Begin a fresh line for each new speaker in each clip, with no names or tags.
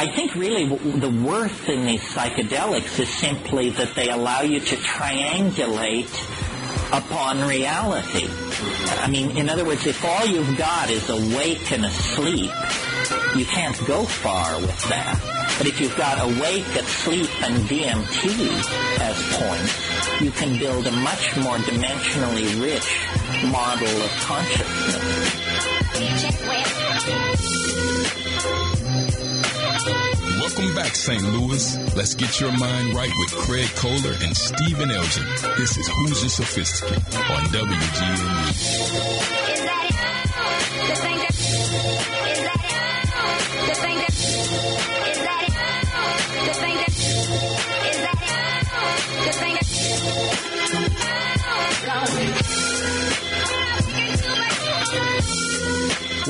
I think really the worth in these psychedelics is simply that they allow you to triangulate upon reality. I mean, in other words, if all you've got is awake and asleep, you can't go far with that. But if you've got awake, asleep, and DMT as points, you can build a much more dimensionally rich model of consciousness.
Welcome back, St. Louis. Let's get your mind right with Craig Kohler and Stephen Elgin. This is Who's the Sophisticate on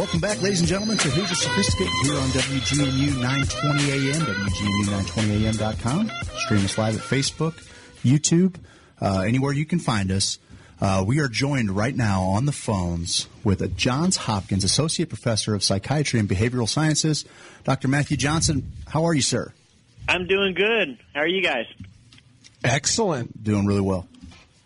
Welcome back, ladies and gentlemen, to Who's the Sophisticate here on WGNU 920 AM, WGNU920AM.com. Stream us live at Facebook, YouTube, uh, anywhere you can find us. Uh, we are joined right now on the phones with a Johns Hopkins Associate Professor of Psychiatry and Behavioral Sciences, Dr. Matthew Johnson. How are you, sir?
I'm doing good. How are you guys?
Excellent.
Doing really well.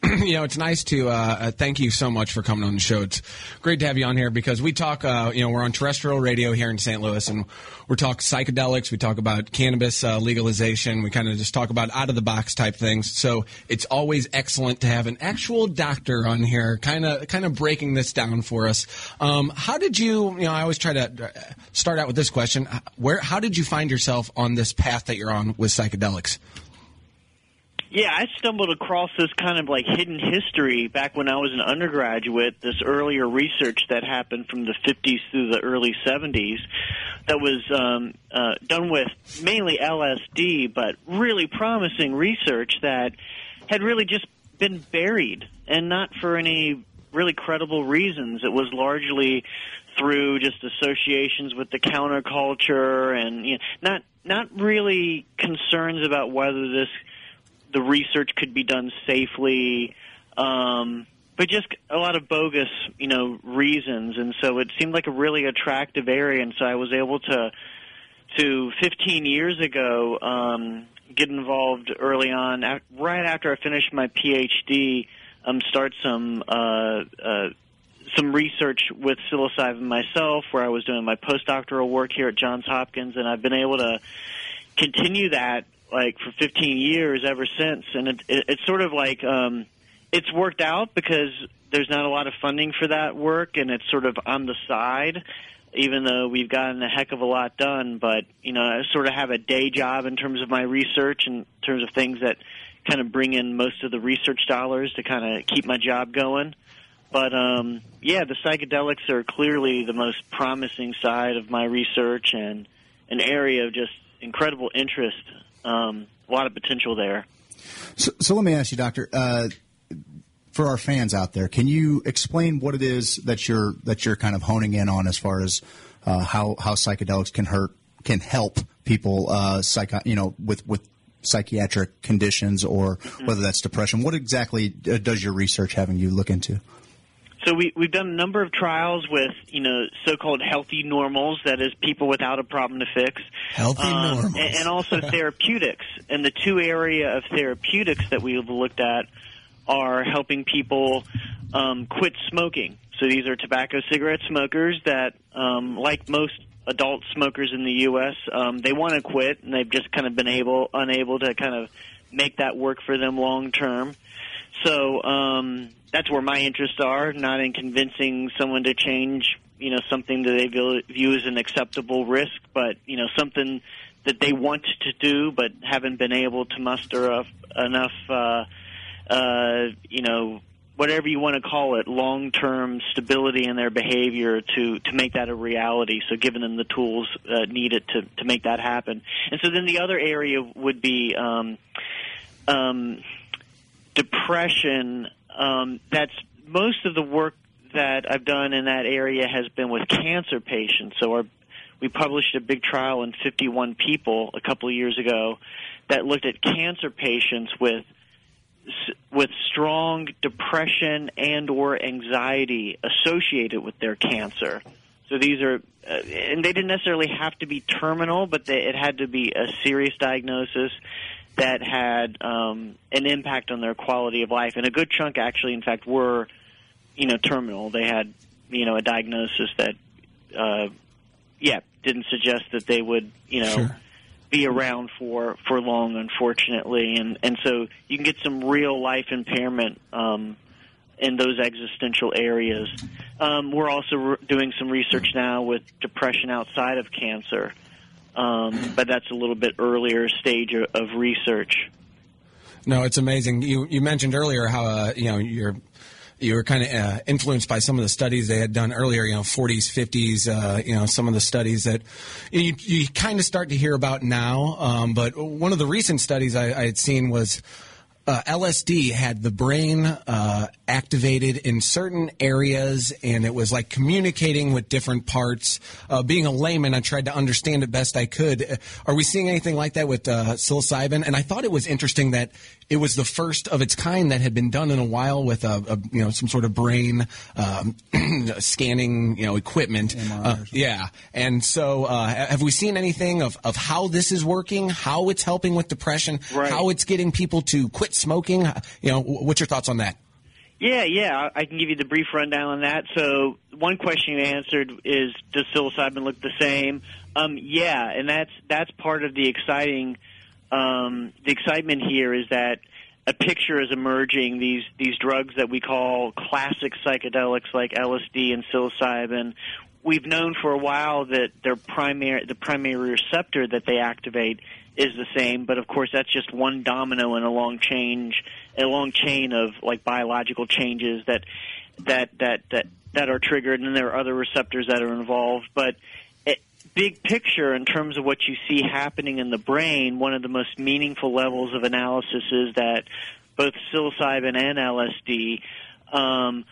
you know, it's nice to uh, uh, thank you so much for coming on the show. It's great to have you on here because we talk. Uh, you know, we're on terrestrial radio here in St. Louis, and we're talking psychedelics. We talk about cannabis uh, legalization. We kind of just talk about out of the box type things. So it's always excellent to have an actual doctor on here, kind of kind of breaking this down for us. Um, how did you? You know, I always try to uh, start out with this question: Where? How did you find yourself on this path that you're on with psychedelics?
Yeah, I stumbled across this kind of like hidden history back when I was an undergraduate, this earlier research that happened from the 50s through the early 70s that was um, uh, done with mainly LSD, but really promising research that had really just been buried and not for any really credible reasons. It was largely through just associations with the counterculture and you know, not not really concerns about whether this the research could be done safely, um, but just a lot of bogus, you know, reasons. And so it seemed like a really attractive area, and so I was able to, to 15 years ago, um, get involved early on, right after I finished my PhD, um, start some. Uh, uh, some research with psilocybin myself, where I was doing my postdoctoral work here at Johns Hopkins, and I've been able to continue that like for 15 years ever since, and it, it, it's sort of like um, it's worked out because there's not a lot of funding for that work, and it's sort of on the side. Even though we've gotten a heck of a lot done, but you know, I sort of have a day job in terms of my research, in terms of things that kind of bring in most of the research dollars to kind of keep my job going. But um, yeah, the psychedelics are clearly the most promising side of my research and an area of just incredible interest um, a lot of potential there.
So, so let me ask you, Doctor. Uh, for our fans out there, can you explain what it is that you're that you're kind of honing in on as far as uh, how how psychedelics can hurt can help people, uh, psycho, you know, with with psychiatric conditions or mm-hmm. whether that's depression? What exactly uh, does your research having you look into?
So we, we've done a number of trials with, you know, so-called healthy normals, that is, people without a problem to fix.
Healthy um, normals.
And, and also therapeutics. And the two area of therapeutics that we've looked at are helping people um, quit smoking. So these are tobacco cigarette smokers that, um, like most adult smokers in the U.S., um, they want to quit, and they've just kind of been able unable to kind of make that work for them long term. So um, that's where my interests are, not in convincing someone to change, you know, something that they view as an acceptable risk, but you know, something that they want to do but haven't been able to muster up enough, uh, uh, you know, whatever you want to call it, long-term stability in their behavior to to make that a reality. So, giving them the tools uh, needed to to make that happen. And so, then the other area would be. Um, um, depression um, that's most of the work that I've done in that area has been with cancer patients. So our, we published a big trial in 51 people a couple of years ago that looked at cancer patients with with strong depression and or anxiety associated with their cancer. So these are, uh, and they didn't necessarily have to be terminal, but they, it had to be a serious diagnosis that had um, an impact on their quality of life. And a good chunk, actually, in fact, were, you know, terminal. They had, you know, a diagnosis that, uh, yeah, didn't suggest that they would, you know.
Sure.
Be around for for long, unfortunately, and and so you can get some real life impairment um, in those existential areas. Um, we're also re- doing some research now with depression outside of cancer, um, but that's a little bit earlier stage of, research.
No, it's amazing. You you mentioned earlier how uh, you know you're you were kind of uh, influenced by some of the studies they had done earlier, you know, 40s, 50s, uh, you know, some of the studies that you, you kind of start to hear about now. Um, but one of the recent studies I, I had seen was uh, LSD had the brain uh, activated in certain areas, and it was like communicating with different parts. Uh, being a layman, I tried to understand it best I could. Uh, Are we seeing anything like that with uh, psilocybin? And I thought it was interesting that it was the first of its kind that had been done in a while with a, a you know some sort of brain um, scanning you know equipment. Uh, yeah, and so uh, have we seen anything of, of how this is working, how it's helping with depression,
Right.
how it's getting people to quit smoking? You know, what's your thoughts on that?
Yeah, yeah, I I can give you the brief rundown on that. So, one question you answered is, does psilocybin look the same? Um, yeah, and that's that's part of the exciting, um, the excitement here is that a picture is emerging. These these drugs that we call classic psychedelics, like LSD and psilocybin. We've known for a while that their primary the primary receptor that they activate is the same, but of course that's just one domino in a long change, a long chain of like biological changes that that that that that are triggered, and there are other receptors that are involved. But big picture, in terms of what you see happening in the brain, one of the most meaningful levels of analysis is that both psilocybin and LSD. Um,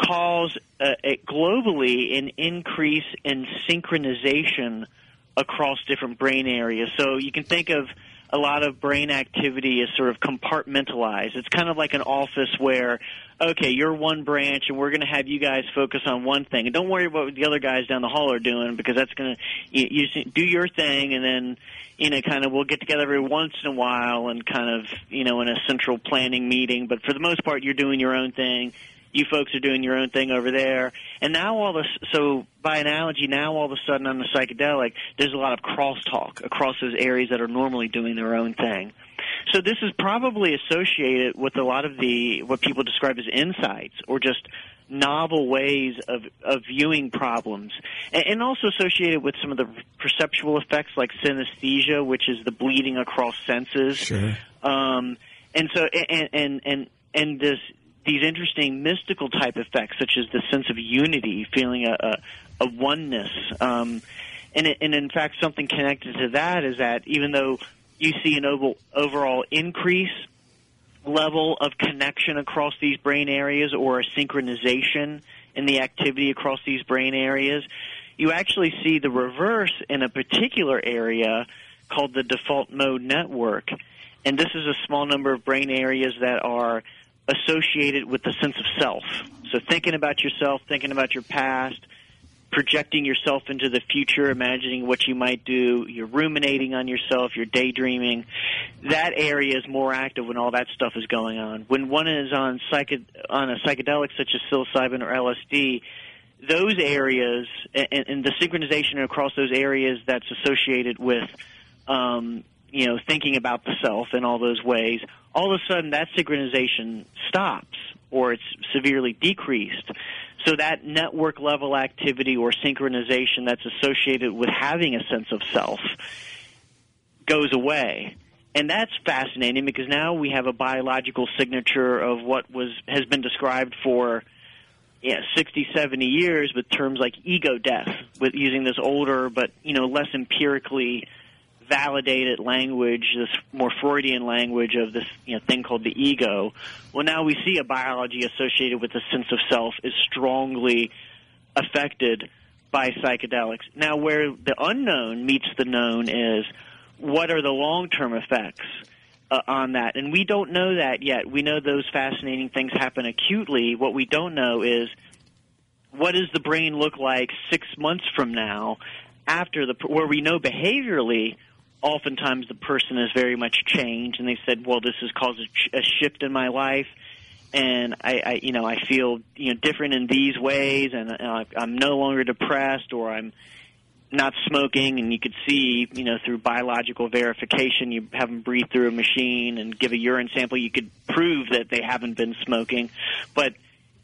cause uh, globally an increase in synchronization across different brain areas. So you can think of a lot of brain activity is sort of compartmentalized. It's kind of like an office where, okay, you're one branch and we're going to have you guys focus on one thing. And don't worry about what the other guys down the hall are doing because that's going to, you, you do your thing and then, you know, kind of we'll get together every once in a while and kind of, you know, in a central planning meeting. But for the most part, you're doing your own thing you folks are doing your own thing over there. And now all this, so by analogy, now all of a sudden on the psychedelic, there's a lot of crosstalk across those areas that are normally doing their own thing. So this is probably associated with a lot of the, what people describe as insights or just novel ways of, of viewing problems and, and also associated with some of the perceptual effects like synesthesia, which is the bleeding across senses.
Sure.
Um, and so, and, and, and, and this, these interesting mystical type effects, such as the sense of unity, feeling a, a, a oneness. Um, and, it, and in fact, something connected to that is that even though you see an oval, overall increase level of connection across these brain areas or a synchronization in the activity across these brain areas, you actually see the reverse in a particular area called the default mode network. And this is a small number of brain areas that are associated with the sense of self. So thinking about yourself, thinking about your past, projecting yourself into the future, imagining what you might do, you're ruminating on yourself, you're daydreaming. That area is more active when all that stuff is going on. When one is on psych- on a psychedelic such as psilocybin or LSD, those areas and, and the synchronization across those areas that's associated with um, you know thinking about the self in all those ways all of a sudden that synchronization stops or it's severely decreased. So that network level activity or synchronization that's associated with having a sense of self goes away. And that's fascinating because now we have a biological signature of what was has been described for yeah, 60, 70 years with terms like ego death, with using this older but you know less empirically validated language, this more Freudian language of this you know thing called the ego. Well, now we see a biology associated with the sense of self is strongly affected by psychedelics. Now, where the unknown meets the known is what are the long-term effects uh, on that, and we don't know that yet. We know those fascinating things happen acutely. What we don't know is what does the brain look like six months from now, after the where we know behaviorally, oftentimes the person is very much changed, and they said, well, this has caused a, a shift in my life. And I, I, you know, I feel you know different in these ways, and uh, I'm no longer depressed, or I'm not smoking, and you could see, you know, through biological verification, you have them breathe through a machine and give a urine sample, you could prove that they haven't been smoking. But,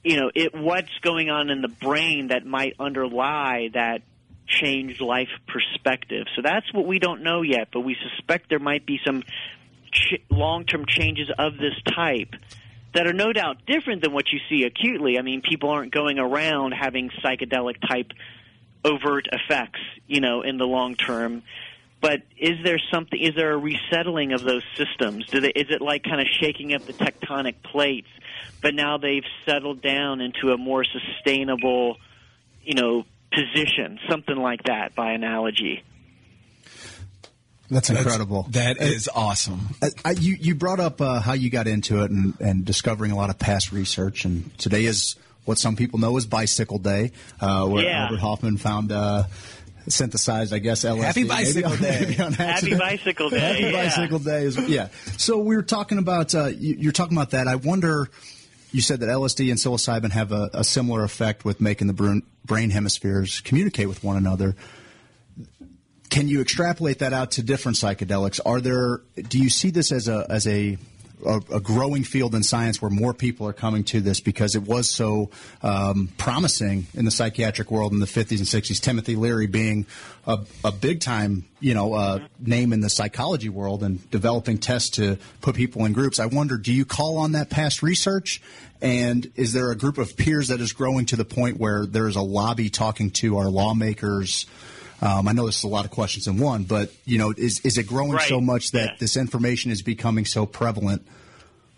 you know, it, what's going on in the brain that might underlie that changed life perspective? So that's what we don't know yet, but we suspect there might be some ch- long-term changes of this type that are no doubt different than what you see acutely. I mean, people aren't going around having psychedelic type overt effects, you know, in the long term. But is there something? Is there a resettling of those systems? They, is it like kind of shaking up the tectonic plates? But now they've settled down into a more sustainable, you know, position, something like that, by analogy.
That's incredible.
That's, that is awesome.
I, I, you you brought up uh, how you got into it and, and discovering a lot of past research, and today is what some people know as Bicycle Day, uh, where yeah. Albert Hofmann found. Uh, synthesized, I guess, LSD.
Happy Bicycle Day.
Happy Bicycle Day.
Happy
yeah.
Bicycle Day. Is, yeah. So we were talking about, uh, you, are talking about that. I wonder, you said that LSD and psilocybin have a, a similar effect with making the brain hemispheres communicate with one another. Can you extrapolate that out to different psychedelics? Are there, do you see this as a, as a a, a, growing field in science where more people are coming to this because it was so um, promising in the psychiatric world in the 50s and 60s. Timothy Leary being a, a big time, you know, uh, name in the psychology world and developing tests to put people in groups. I wonder, do you call on that past research? And is there a group of peers that is growing to the point where there is a lobby talking to our lawmakers? Um, I know this is a lot of questions in one, but you know, is is it growing
right.
so much that
yeah.
this information is becoming so prevalent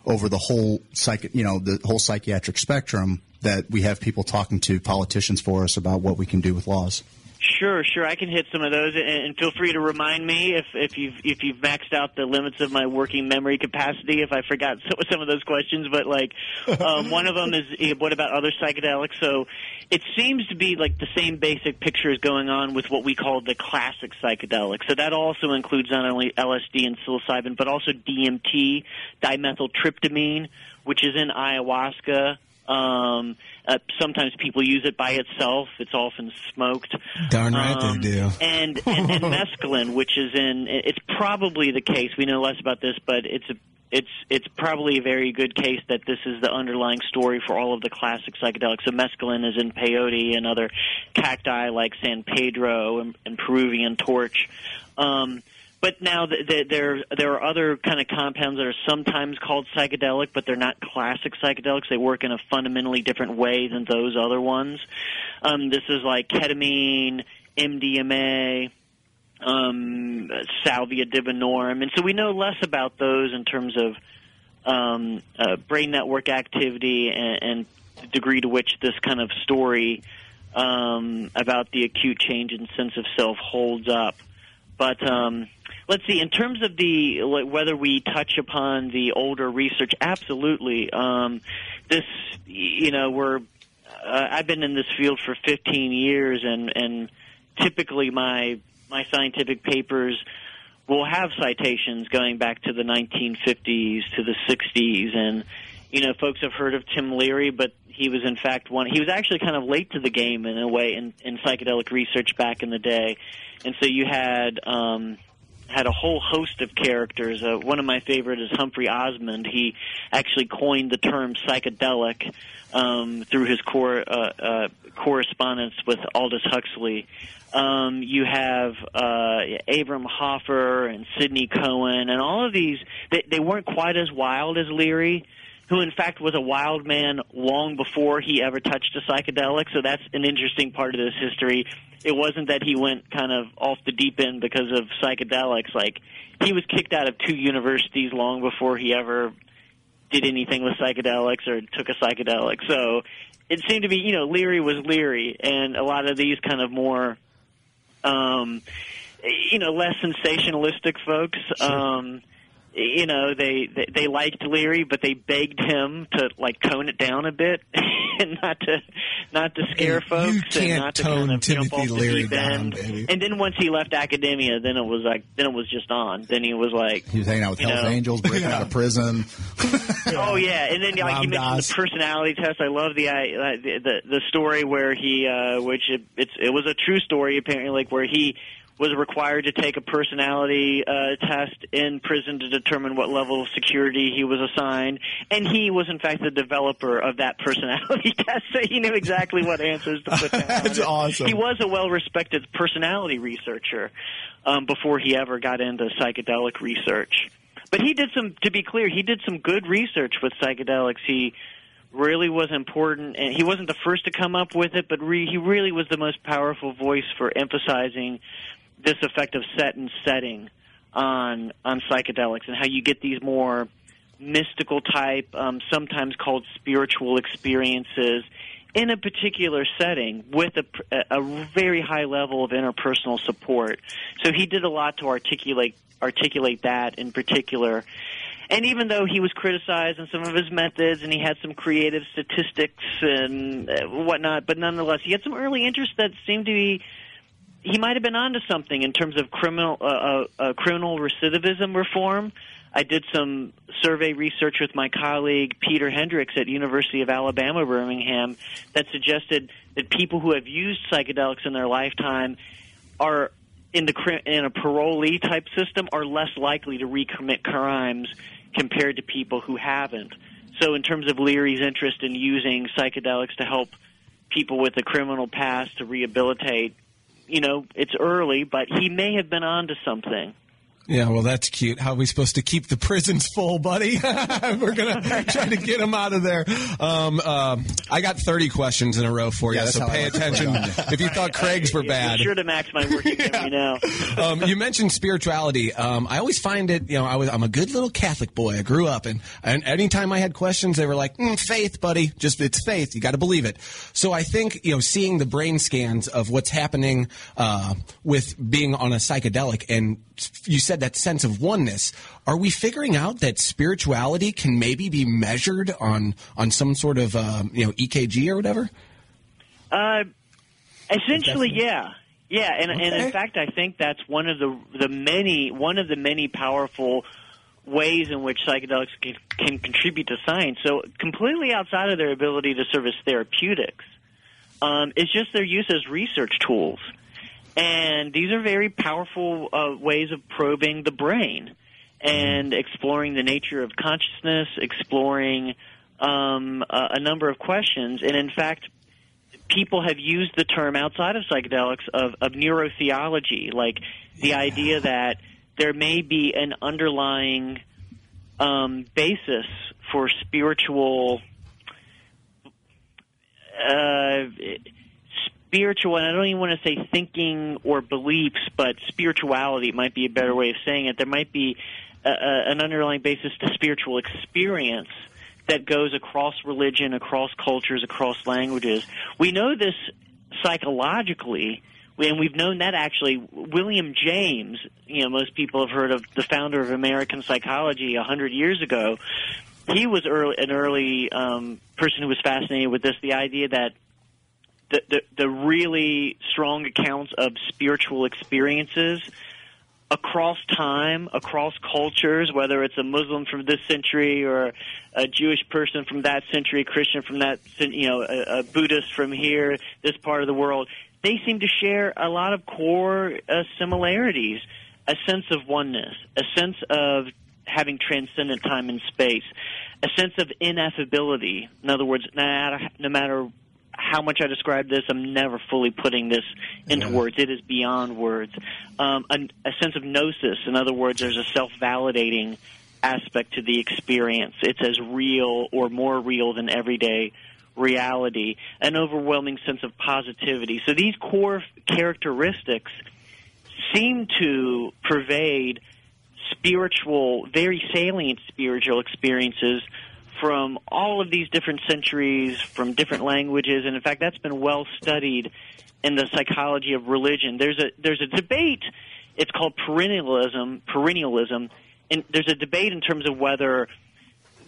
over the whole psych, you know, the whole psychiatric spectrum that we have people talking to politicians for us about what we can do with laws?
Sure, sure. I can hit some of those, and feel free to remind me if if you've if you've maxed out the limits of my working memory capacity. If I forgot some of those questions, but like um, one of them is what about other psychedelics? So it seems to be like the same basic picture is going on with what we call the classic psychedelics. So that also includes not only LSD and psilocybin, but also DMT, dimethyltryptamine, which is in ayahuasca. Um, uh, sometimes people use it by itself. It's often smoked.
Darn right
um,
they do.
And, and and mescaline, which is in, it's probably the case. We know less about this, but it's a it's it's probably a very good case that this is the underlying story for all of the classic psychedelics. So mescaline is in peyote and other cacti like San Pedro and, and Peruvian torch. Um, but now the, the, there there are other kind of compounds that are sometimes called psychedelic, but they're not classic psychedelics. They work in a fundamentally different way than those other ones. Um, this is like ketamine, MDMA, um, salvia divinorum, and so we know less about those in terms of um, uh, brain network activity and, and the degree to which this kind of story um, about the acute change in sense of self holds up. But um, let's see. In terms of the whether we touch upon the older research, absolutely. Um, this, you know, we're. Uh, I've been in this field for 15 years, and and typically my my scientific papers will have citations going back to the 1950s to the 60s, and you know, folks have heard of Tim Leary, but he was in fact one. He was actually kind of late to the game in a way in, in psychedelic research back in the day, and so you had um, had a whole host of characters. Uh, one of my favorite is Humphrey Osmond. He actually coined the term psychedelic um, through his core, uh, uh, correspondence with Aldous Huxley. Um, you have uh, Abram Hoffer and Sidney Cohen, and all of these. They, they weren't quite as wild as Leary, who in fact was a wild man long before he ever touched a psychedelic. So that's an interesting part of this history. It wasn't that he went kind of off the deep end because of psychedelics. Like he was kicked out of two universities long before he ever did anything with psychedelics or took a psychedelic. So it seemed to be, you know, Leary was Leary, and a lot of these kind of more, um, you know, less sensationalistic folks.
Sure.
Um, you know they, they they liked Leary, but they begged him to like tone it down a bit and not to not to scare
You
folks and
can't
not to
tone
kind of
Timothy Leary down, baby.
And then once he left academia, then it was like then it was just on. Then he was like,
He was hanging out with Hell's
know.
Angels, breaking out of prison.
Oh yeah, and then like
Ram
you mentioned the personality test. I love the I- the the, the story where he, uh, which it, it's it was a true story apparently, like where he was required to take a personality uh, test in prison to determine what level of security he was assigned, and he was in fact the developer of that personality test, so he knew exactly what answers to put down.
That's awesome.
He was a well-respected personality researcher um, before he ever got into psychedelic research. But he did some, to be clear, he did some good research with psychedelics. He really was important, and he wasn't the first to come up with it, but re- he really was the most powerful voice for emphasizing this effect of set and setting on on psychedelics and how you get these more mystical type, um, sometimes called spiritual experiences in a particular setting with a, a very high level of interpersonal support. So he did a lot to articulate articulate that in particular. And even though he was criticized in some of his methods, and he had some creative statistics and uh, whatnot, but nonetheless, he had some early interests that seemed to be he might have been onto something in terms of criminal uh, uh, uh, criminal recidivism reform. I did some survey research with my colleague Peter Hendricks at University of Alabama Birmingham that suggested that people who have used psychedelics in their lifetime are in the in a parolee type system are less likely to recommit crimes compared to people who haven't. So in terms of Leary's interest in using psychedelics to help people with a criminal past to rehabilitate, you know, it's early, but he may have been onto something.
Yeah, well, that's cute. How are we supposed to keep the prisons full, buddy? We're gonna try to get them out of there. Um, um, I got thirty questions in a row for you,
Yeah,
so pay
like to play
attention. If you thought Craig's were
Be
bad,
sure to max my working memory now.
um, you mentioned spirituality. Um, I always find it, you know, I was, I'm a good little Catholic boy. I grew up, and, and anytime I had questions, they were like, mm, faith, buddy. Just, it's faith. You got to believe it. So I think, you know, seeing the brain scans of what's happening uh, with being on a psychedelic, and you said that sense of oneness. Are we figuring out that spirituality can maybe be measured on on some sort of, um, you know, EKG or whatever?
Uh, essentially, yeah, yeah, and and in fact, I think that's one of the the many one of the many powerful ways in which psychedelics can, can contribute to science. So completely outside of their ability to serve as therapeutics, um, it's just their use as research tools, and these are very powerful uh, ways of probing the brain and exploring the nature of consciousness, exploring um, a, a number of questions, and in fact people have used the term outside of psychedelics of, of neurotheology, like the idea that there may be an underlying um, basis for spiritual, uh, spiritual, and I don't even want to say thinking or beliefs, but spirituality might be a better way of saying it. There might be a, a, an underlying basis to spiritual experience that goes across religion, across cultures, across languages. We know this psychologically, and we've known that actually. William James, you know, most people have heard of the founder of American psychology a hundred years ago. He was early, an early um, person who was fascinated with this. The idea that the, the the really strong accounts of spiritual experiences across time, across cultures, whether it's a Muslim from this century or a Jewish person from that century, Christian from that, you know, a, a Buddhist from here, this part of the world, they seem to share a lot of core uh, similarities, a sense of oneness, a sense of having transcendent time and space, a sense of ineffability. In other words, no matter, no matter how much I describe this, I'm never fully putting this into words. It is beyond words. Um, a, a sense of gnosis. In other words, there's a self-validating aspect to the experience. It's as real or more real than everyday reality. An overwhelming sense of positivity. So these core characteristics seem to pervade spiritual, very salient spiritual experiences from all of these different centuries, from different languages, and in fact, that's been well studied in the psychology of religion. There's a there's a debate. It's called perennialism. Perennialism and there's a debate in terms of whether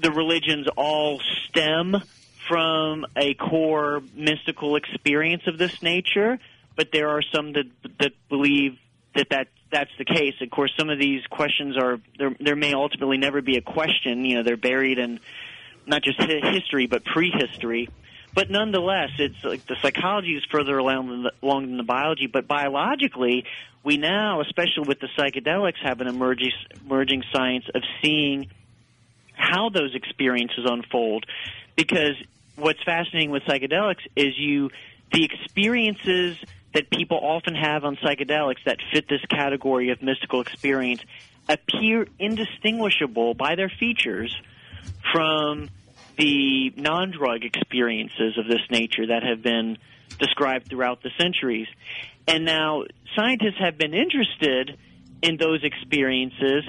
the religions all stem from a core mystical experience of this nature, but there are some that that believe that that that's the case. Of course, some of these questions are there. There may ultimately never be a question. You know, they're buried in not just history but prehistory. But nonetheless, it's like the psychology is further along than the, along than the biology. But biologically, we now, especially with the psychedelics, have an emerging emerging science of seeing how those experiences unfold. Because what's fascinating with psychedelics is you the experiences that people often have on psychedelics that fit this category of mystical experience appear indistinguishable by their features from the non-drug experiences of this nature that have been described throughout the centuries. And now scientists have been interested in those experiences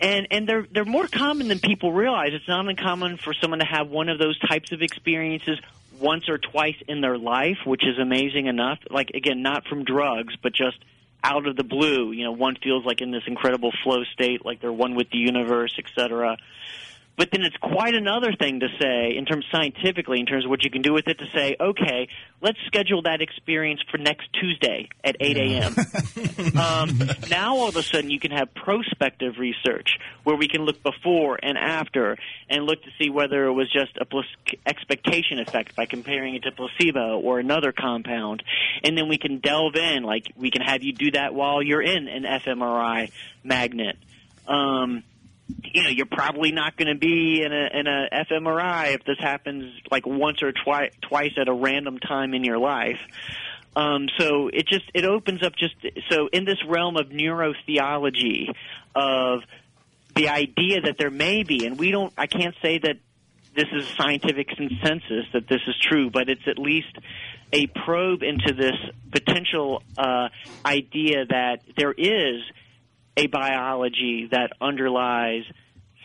and and they're they're more common than people realize. It's not uncommon for someone to have one of those types of experiences once or twice in their life, which is amazing enough. Like again, not from drugs, but just out of the blue. You know, one feels like in this incredible flow state, like they're one with the universe, etc. But then it's quite another thing to say, in terms scientifically, in terms of what you can do with it, to say, okay, let's schedule that experience for next Tuesday at 8 a.m. um, now all of a sudden you can have prospective research where we can look before and after and look to see whether it was just a plus expectation effect by comparing it to placebo or another compound, and then we can delve in, like we can have you do that while you're in an fMRI magnet. Um, you know, you're probably not going to be in a in a fMRI if this happens like once or twice twice at a random time in your life. Um, so it just it opens up just so in this realm of neurotheology of the idea that there may be, and we don't. I can't say that this is scientific consensus that this is true, but it's at least a probe into this potential uh, idea that there is a biology that underlies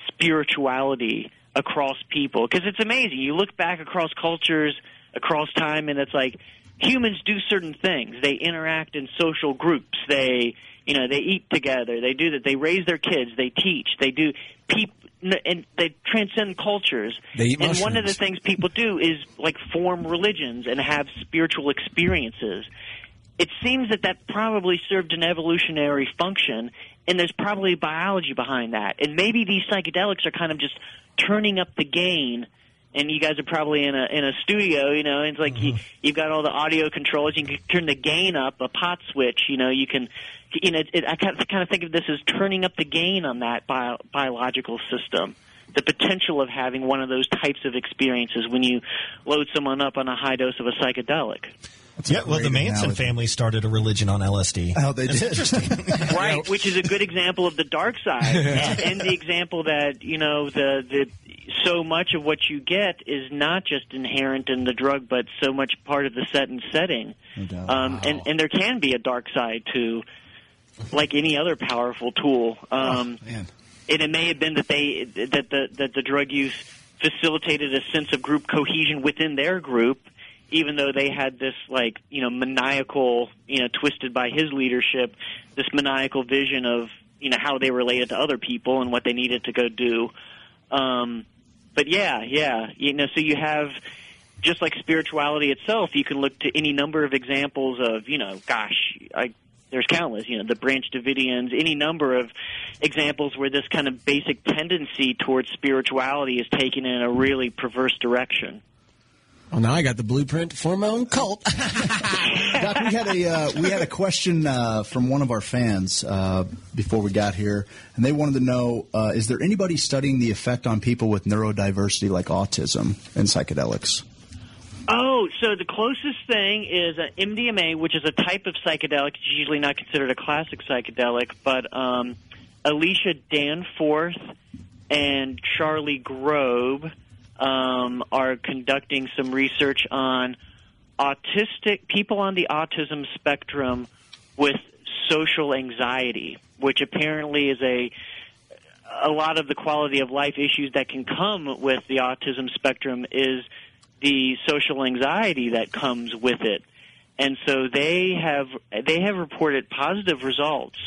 spirituality across people. Because it's amazing. You look back across cultures, across time, and it's like humans do certain things. They interact in social groups. They, you know, they eat together. They do that. They raise their kids. They teach. They do. People and they transcend cultures.
They eat
and
mushrooms.
one of the things people do is like form religions and have spiritual experiences. It seems that that probably served an evolutionary function, and there's probably biology behind that. And maybe these psychedelics are kind of just turning up the gain. And you guys are probably in a in a studio, you know. It's like you mm-hmm. you've got all the audio controls. You can turn the gain up, a pot switch. You know, you can, you know. It, I kind of, kind of think of this as turning up the gain on that bio, biological system. The potential of having one of those types of experiences when you load someone up on a high dose of a psychedelic.
Yeah, well, the Manson
analogy.
family started a religion on LSD.
Oh, they
That's
did.
interesting.
right which is a good example of the dark side and the example that you know the the so much of what you get is not just inherent in the drug but so much part of the set and setting
No doubt.
um and and there can be a dark side to like any other powerful tool um
Man.
and it may have been that they that the that the drug use facilitated a sense of group cohesion within their group even though they had this like you know maniacal you know twisted by his leadership this maniacal vision of you know how they related to other people and what they needed to go do um but yeah yeah you know so you have just like spirituality itself you can look to any number of examples of you know gosh i there's countless, you know, the Branch Davidians, any number of examples where this kind of basic tendency towards spirituality is taken in a really perverse direction.
Well, now I got the blueprint for my own cult.
Doc, we had a uh, we had a question uh, from one of our fans uh, before we got here, and they wanted to know: uh, Is there anybody studying the effect on people with neurodiversity, like autism, and psychedelics?
Oh, so the closest thing is uh, MDMA, which is a type of psychedelic. It's usually not considered a classic psychedelic, but um, Alicia Danforth and Charlie Grob um, are conducting some research on autistic people on the autism spectrum with social anxiety, which apparently is a a lot of the quality of life issues that can come with the autism spectrum is the social anxiety that comes with it. And so they have they have reported positive results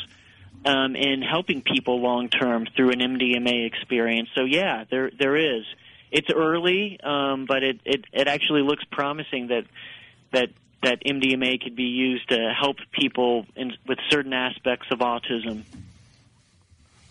um, in helping people long term through an MDMA experience. So yeah, there there is. It's early, um, but it, it it actually looks promising that that that MDMA could be used to help people in, with certain aspects of autism.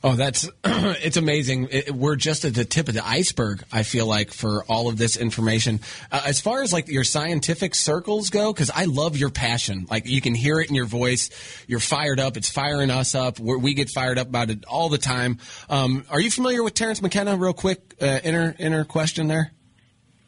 Oh, that's it's amazing. It, we're just at the tip of the iceberg. I feel like for all of this information, uh, as far as like your scientific circles go, because I love your passion. Like you can hear it in your voice. You're fired up. It's firing us up. We're, we get fired up about it all the time. Um, are you familiar with Terence McKenna? Real quick, uh, inner inner question there.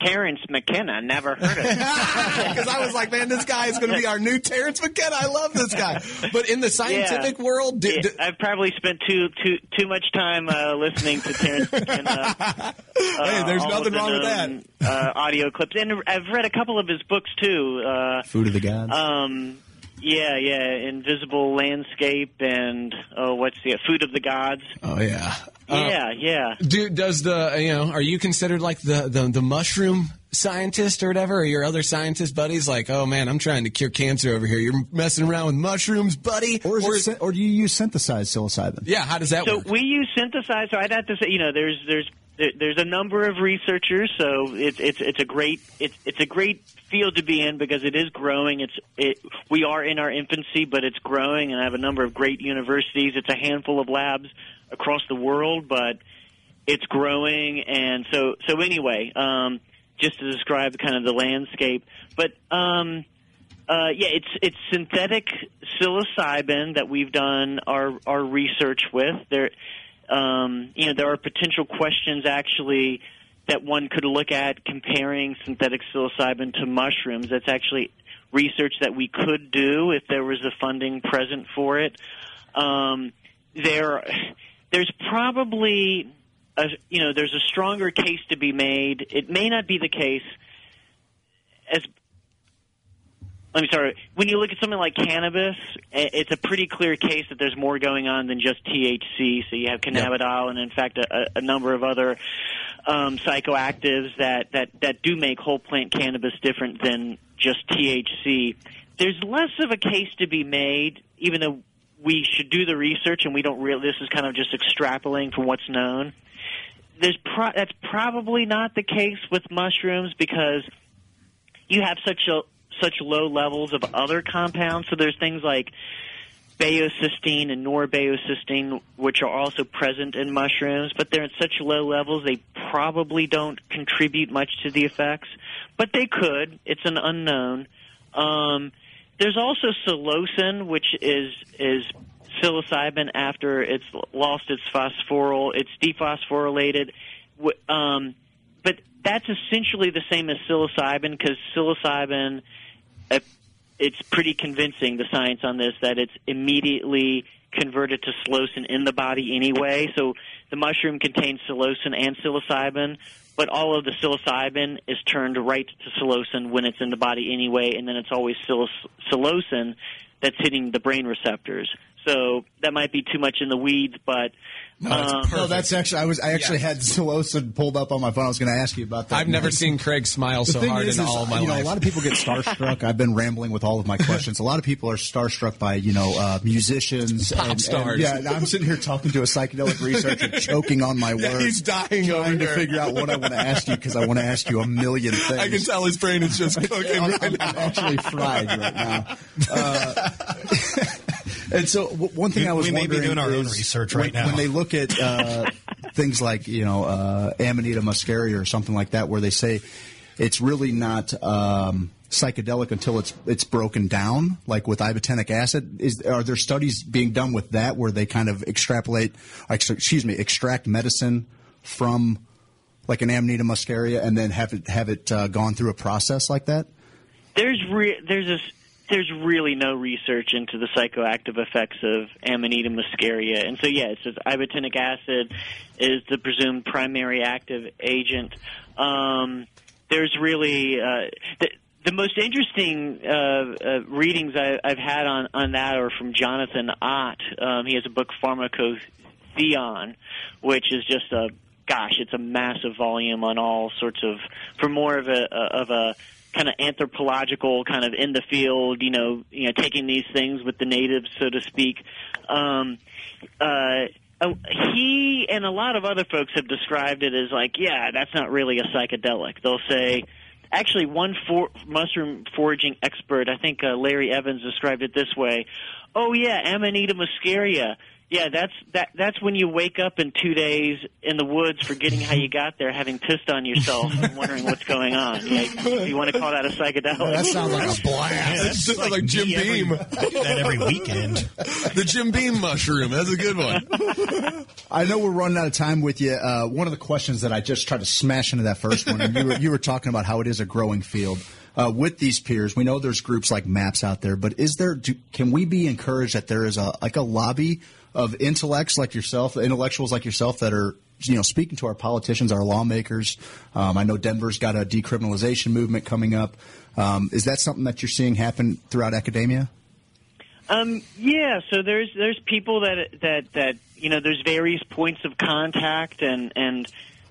Terence McKenna, never heard of him.
Because I was like, man, this guy is going to be our new Terence McKenna. I love this guy. But in the scientific
Yeah.
world, do,
Yeah,
do-
I've probably spent too too too much time uh, listening to Terence McKenna. Uh,
Hey, there's
all
nothing
of the
wrong with that.
known, Uh, audio clips, and I've read a couple of his books too. Uh,
Food of the gods.
um, yeah, yeah, Invisible Landscape and oh, what's the Food of the Gods?
oh yeah.
Uh, yeah, yeah.
Do, does the uh, you know are you considered like the, the the mushroom scientist or whatever? Or your other scientist buddies like, oh man, I'm trying to cure cancer over here. You're messing around with mushrooms, buddy.
or, is it, or do you use synthesized psilocybin?
yeah, how does that
So
work?
So we use synthesizer. So I'd have to say, you know, there's there's there- there's a number of researchers. So it's it's it's a great it's it's a great field to be in because it is growing. It's it we are in our infancy, but it's growing, and I have a number of great universities. It's a handful of labs across the world, but it's growing, and so so anyway, um, just to describe kind of the landscape, but. Um, uh, yeah, it's it's synthetic psilocybin that we've done our our research with. There, um, you know, there are potential questions actually that one could look at comparing synthetic psilocybin to mushrooms. That's actually research that we could do if there was the funding present for it. Um, there, there's probably a, you know there's a stronger case to be made. It may not be the case as let me sorry. When you look at something like cannabis, it's a pretty clear case that there's more going on than just THC. So you have cannabidiol, and in fact, a, a number of other um, psychoactives that, that that do make whole plant cannabis different than just THC. There's less of a case to be made, even though we should do the research, and we don't really. This is kind of just extrapolating from what's known. There's pro- that's probably not the case with mushrooms because you have such a such low levels of other compounds. So there's things like baeocystin and norbaeocystin, which are also present in mushrooms, but they're at such low levels they probably don't contribute much to the effects, but they could. It's an unknown. Um, there's also psilocin, which is is psilocybin after it's lost its phosphoryl. It's dephosphorylated. Um, but that's essentially the same as psilocybin because psilocybin, it's pretty convincing, the science on this, that it's immediately converted to psilocin in the body anyway. So the mushroom contains psilocin and psilocybin, but all of the psilocybin is turned right to psilocin when it's in the body anyway, and then it's always psil- psilocin that's hitting the brain receptors. So that might be too much in the weeds, but um,
No, that's actually I was I actually had psilocin pulled up on my phone. I was going to ask you about that.
I've never seen Craig smile
The
so
thing
hard
is,
in
is,
all of my
you know, a lot of people get starstruck. I've been rambling with all of my questions. A lot of people are starstruck by you know uh, musicians,
Pop
and, and-
stars.
yeah, and I'm sitting here talking to a psychedelic researcher, choking on my words.
he's dying over
trying to
here.
figure out what I want to ask you because I want to ask you a million things.
I can tell his brain is just cooking
I'm,
right
I'm-
now.
I'm actually fried right now. Uh, and so w- one thing
We-
I was
we may be
wondering
doing our own
is
research
when,
right now.
when they look at uh, things like you know uh, Amanita muscaria or something like that, where they say it's really not. Um, psychedelic until it's it's broken down like with ibotenic acid is are there studies being done with that where they kind of extrapolate excuse me extract medicine from like an amanita muscaria and then have it have it uh, gone through a process like that
there's re- there's a s- there's really no research into the psychoactive effects of Amanita muscaria, and so yeah, it says ibotenic acid is the presumed primary active agent. Um, there's really uh, the, the most interesting uh, uh, readings I, I've had on on that are from Jonathan Ott. Um, he has a book Pharmacotheon, which is just a gosh, it's a massive volume on all sorts of for more of a of a kind of anthropological, kind of in the field, you know, you know, taking these things with the natives, so to speak. Um, uh, uh, he and a lot of other folks have described it as like, yeah, that's not really a psychedelic. They'll say, actually, one for- mushroom foraging expert, I think uh, Larry Evans described it this way: "Oh yeah, Amanita muscaria." Yeah, that's that. That's when you wake up in two days in the woods, forgetting how you got there, having pissed on yourself, and wondering what's going on. Yeah, you want to call that a psychedelic?
That sounds like a blast.
That sounds like, Jim
me every-
Beam.
I do that every weekend.
the Jim Beam mushroom. That's a good one.
I know we're running out of time with you. Uh, one of the questions that I just tried to smash into that first one, and you were, you were talking about how it is a growing field. Uh, with these peers, we know there's groups like MAPS out there, but is there? Do, can we be encouraged that there is a like a lobby of intellects like yourself, intellectuals like yourself that are you know speaking to our politicians, our lawmakers? Um, I know Denver's got a decriminalization movement coming up. Um, is that something that you're seeing happen throughout academia?
Um, yeah, so there's there's people that that that you know there's various points of contact and and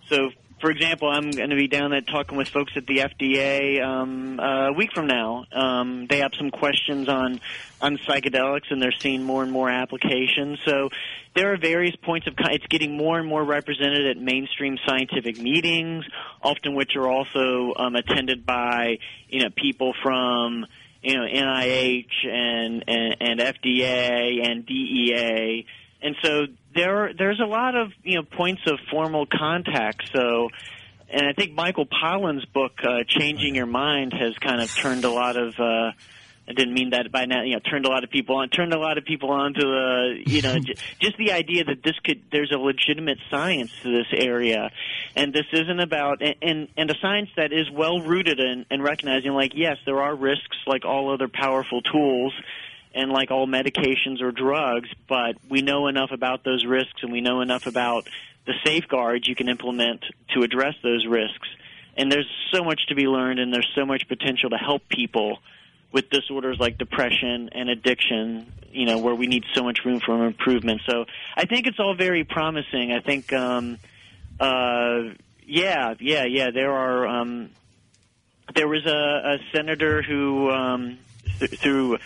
so for example, I'm going to be down there talking with folks at the FDA um, a week from now. Um, they have some questions on on psychedelics, and they're seeing more and more applications. So there are various points of it's getting more and more represented at mainstream scientific meetings, often which are also um, attended by you know people from you know NIH and and, and FDA and DEA, and so there there's a lot of you know points of formal contact. So, and I think Michael Pollan's book uh, "Changing Your Mind" has kind of turned a lot of. Uh, I didn't mean that by now. You know, turned a lot of people on. Turned a lot of people on to the. You know, j- just the idea that this could. There's a legitimate science to this area, and this isn't about and and, and a science that is well rooted in, in recognizing like yes, there are risks like all other powerful tools and like all medications or drugs, but we know enough about those risks and we know enough about the safeguards you can implement to address those risks. And there's so much to be learned and there's so much potential to help people with disorders like depression and addiction, you know, where we need so much room for improvement. So I think it's all very promising. I think, um, uh, yeah, yeah, yeah, there are, um, there was a, a senator who, um, th- through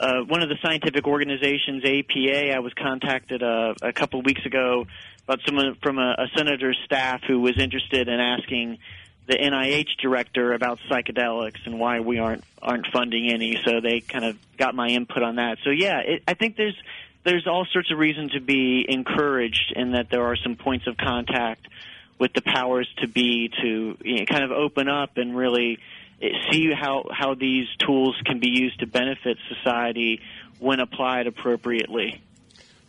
uh, one of the scientific organizations, APA, I was contacted uh, a couple of weeks ago about someone from a, a senator's staff who was interested in asking the NIH director about psychedelics and why we aren't aren't funding any. So they kind of got my input on that. So yeah, it, I think there's there's all sorts of reason to be encouraged in that there are some points of contact with the powers to be to you know, kind of open up and really Eh, see how how these tools can be used to benefit society when applied appropriately.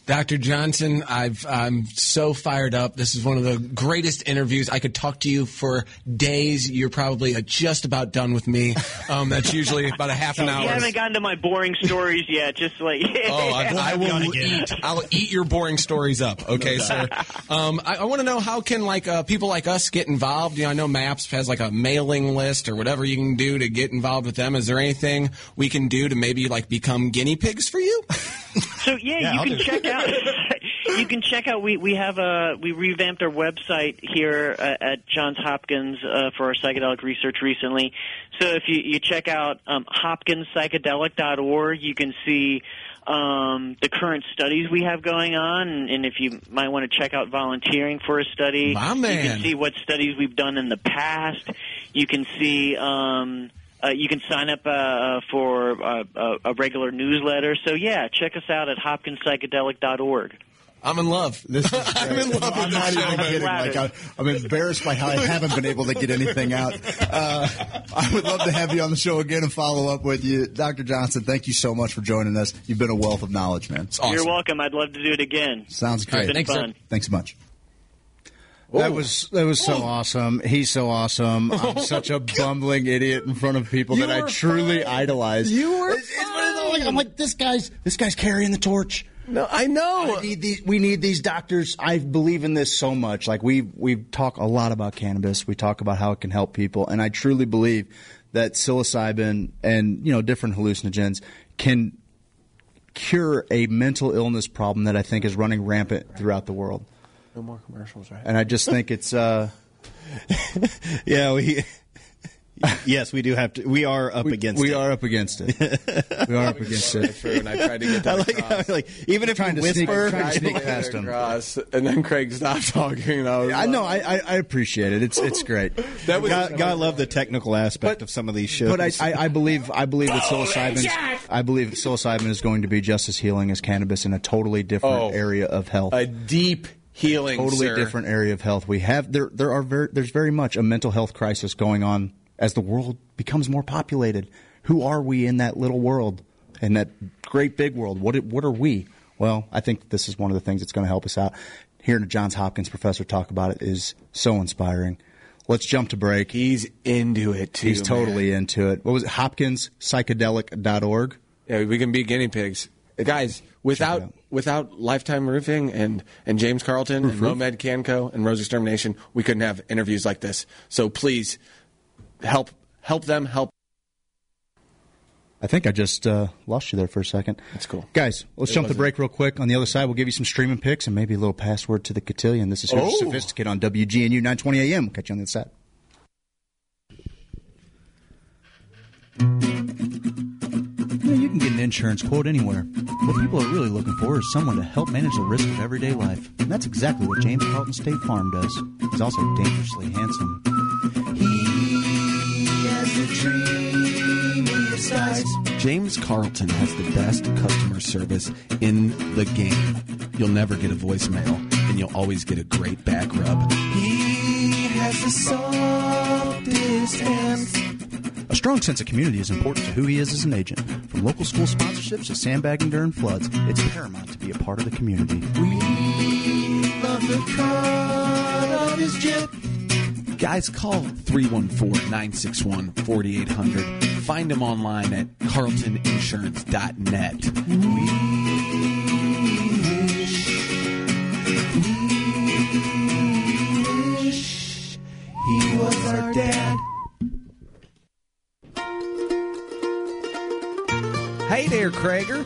Dr. Johnson, I've, I'm so fired up. This is one of the greatest interviews. I could talk to you for days. You're probably uh, just about done with me. Um, that's usually about a half an hour.
You haven't gotten to my boring stories yet. Just like
Oh, I, I will eat. I'll eat your boring stories up. Okay, sir. Um, I, I want to know how can like uh, people like us get involved. You know, I know Maps has like a mailing list or whatever you can do to get involved with them. Is there anything we can do to maybe like become guinea pigs for you?
So yeah,
Yeah,
you
I'll
can
do it.
check out. you can check out. We we have a we revamped our website here uh, at Johns Hopkins uh, for our psychedelic research recently. So if you you check out um, hopkinspsychedelic.org, you can see. Um, the current studies we have going on, and, if you might want to check out volunteering for a study, you can see what studies we've done in the past. You can see um, uh, you can sign up uh, for uh, a, a regular newsletter. So yeah, check us out at hopkinspsychedelic.org.
I'm in love.
This is.
I'm in love
I'm
with
not even kidding. Like, I, I'm embarrassed by how I haven't been able to get anything out. Uh, I would love to have you on the show again and follow up with you. Dr. Johnson, thank you so much for joining us. You've been a wealth of knowledge, man.
It's awesome.
You're welcome. I'd love to do it again.
Sounds great.
It's been
thanks, sir.
fun.
Thanks so
That was that was so awesome. He's so awesome. I'm such a bumbling idiot in front of people
You
that I truly
fine.
idolize.
You were
It's- it's like- I'm like this guy's this guy's carrying the torch.
No, I know.
I need these, we need these doctors. I believe in this so much. Like we we talk a lot about cannabis. We talk about how it can help people, and I truly believe that psilocybin and you know different hallucinogens can cure a mental illness problem that I think is running rampant throughout the world.
No more commercials, right?
And I just think it's uh,
Yeah, we. Yes, we do have to. We are up against it.
we
it.
are up against it. we are up against it.
True, and I tried to get
I like,
across.
how, like even if
Trying
you
to sneak-
whisper,
trying to sneak past
it
him.
across, and then Craig stopped talking. And I, was
I know. I, I, I appreciate it. It's it's great.
That was
God, God love the technical aspect
But-
of some of these shows.
But I, I, I believe I believe that psilocybin I believe psilocybin is going to be just as healing as cannabis in a totally different
Oh.
area of health.
a deep healing,
totally
sir.
different area of health. We have there there are very, there's very much a mental health crisis going on as the world becomes more populated. Who are we in that little world? In that great big world? What what are we? Well, I think this is one of the things that's going to help us out. Hearing a Johns Hopkins professor talk about it is so inspiring. Let's jump to break.
He's into it too.
He's totally
man.
into it. What was it? HopkinsPsychedelic.org.
Yeah, we can be guinea pigs, guys. Without
it out.
Without Lifetime Roofing and and James Carlton and Momed Canco and Rose Extermination, we couldn't have interviews like this. So please help help them help.
I think I just uh, lost you there for a second.
That's cool.
Guys, let's
It
jump
the
break real quick. On the other side, we'll give you some streaming picks and maybe a little password to the cotillion. This is
Oh.
Sophisticate on WGNU 920 AM. We'll catch you on the other side. You, know, you can get an insurance quote anywhere. What people are really looking for is someone to help manage the risk of everyday life. And that's exactly what James Carlton State Farm does. He's also dangerously handsome. He has a dream in disguise.
James Carlton has the best customer service in the game. You'll never get a voicemail, and you'll always get a great back rub.
He has the softest hands. A strong sense of community is important to who he is as an agent. From local school sponsorships to sandbagging during floods, it's paramount to be a part of the community. We love the cut of his jet.
Guys, call 314 961 4800. Find him online at carltoninsurance.net.
He